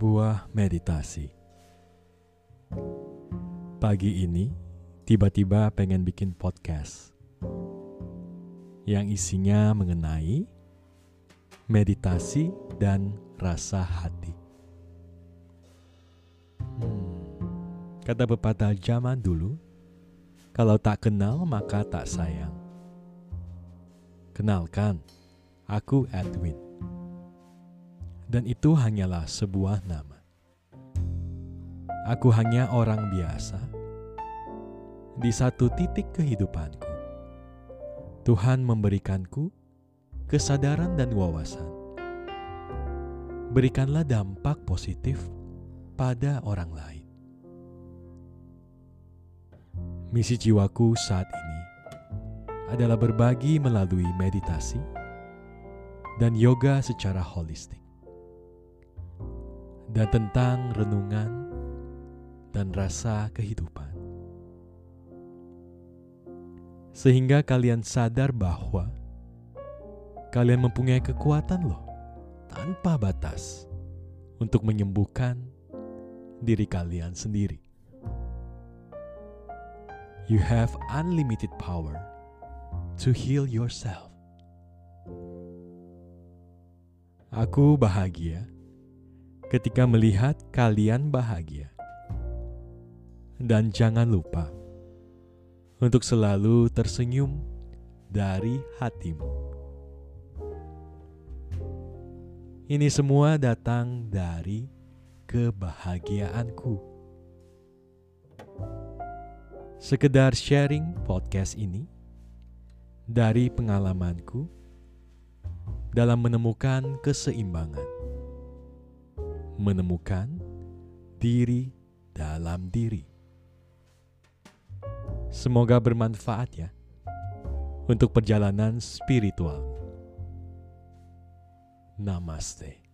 sebuah meditasi. Pagi ini, tiba-tiba pengen bikin podcast yang isinya mengenai meditasi dan rasa hati. Hmm, kata pepatah zaman dulu, kalau tak kenal maka tak sayang. Kenalkan, aku Edwin dan itu hanyalah sebuah nama. Aku hanya orang biasa di satu titik kehidupanku. Tuhan memberikanku kesadaran dan wawasan. Berikanlah dampak positif pada orang lain. Misi jiwaku saat ini adalah berbagi melalui meditasi dan yoga secara holistik dan tentang renungan dan rasa kehidupan. Sehingga kalian sadar bahwa kalian mempunyai kekuatan loh tanpa batas untuk menyembuhkan diri kalian sendiri. You have unlimited power to heal yourself. Aku bahagia ketika melihat kalian bahagia. Dan jangan lupa untuk selalu tersenyum dari hatimu. Ini semua datang dari kebahagiaanku. Sekedar sharing podcast ini dari pengalamanku dalam menemukan keseimbangan menemukan diri dalam diri. Semoga bermanfaat ya untuk perjalanan spiritual. Namaste.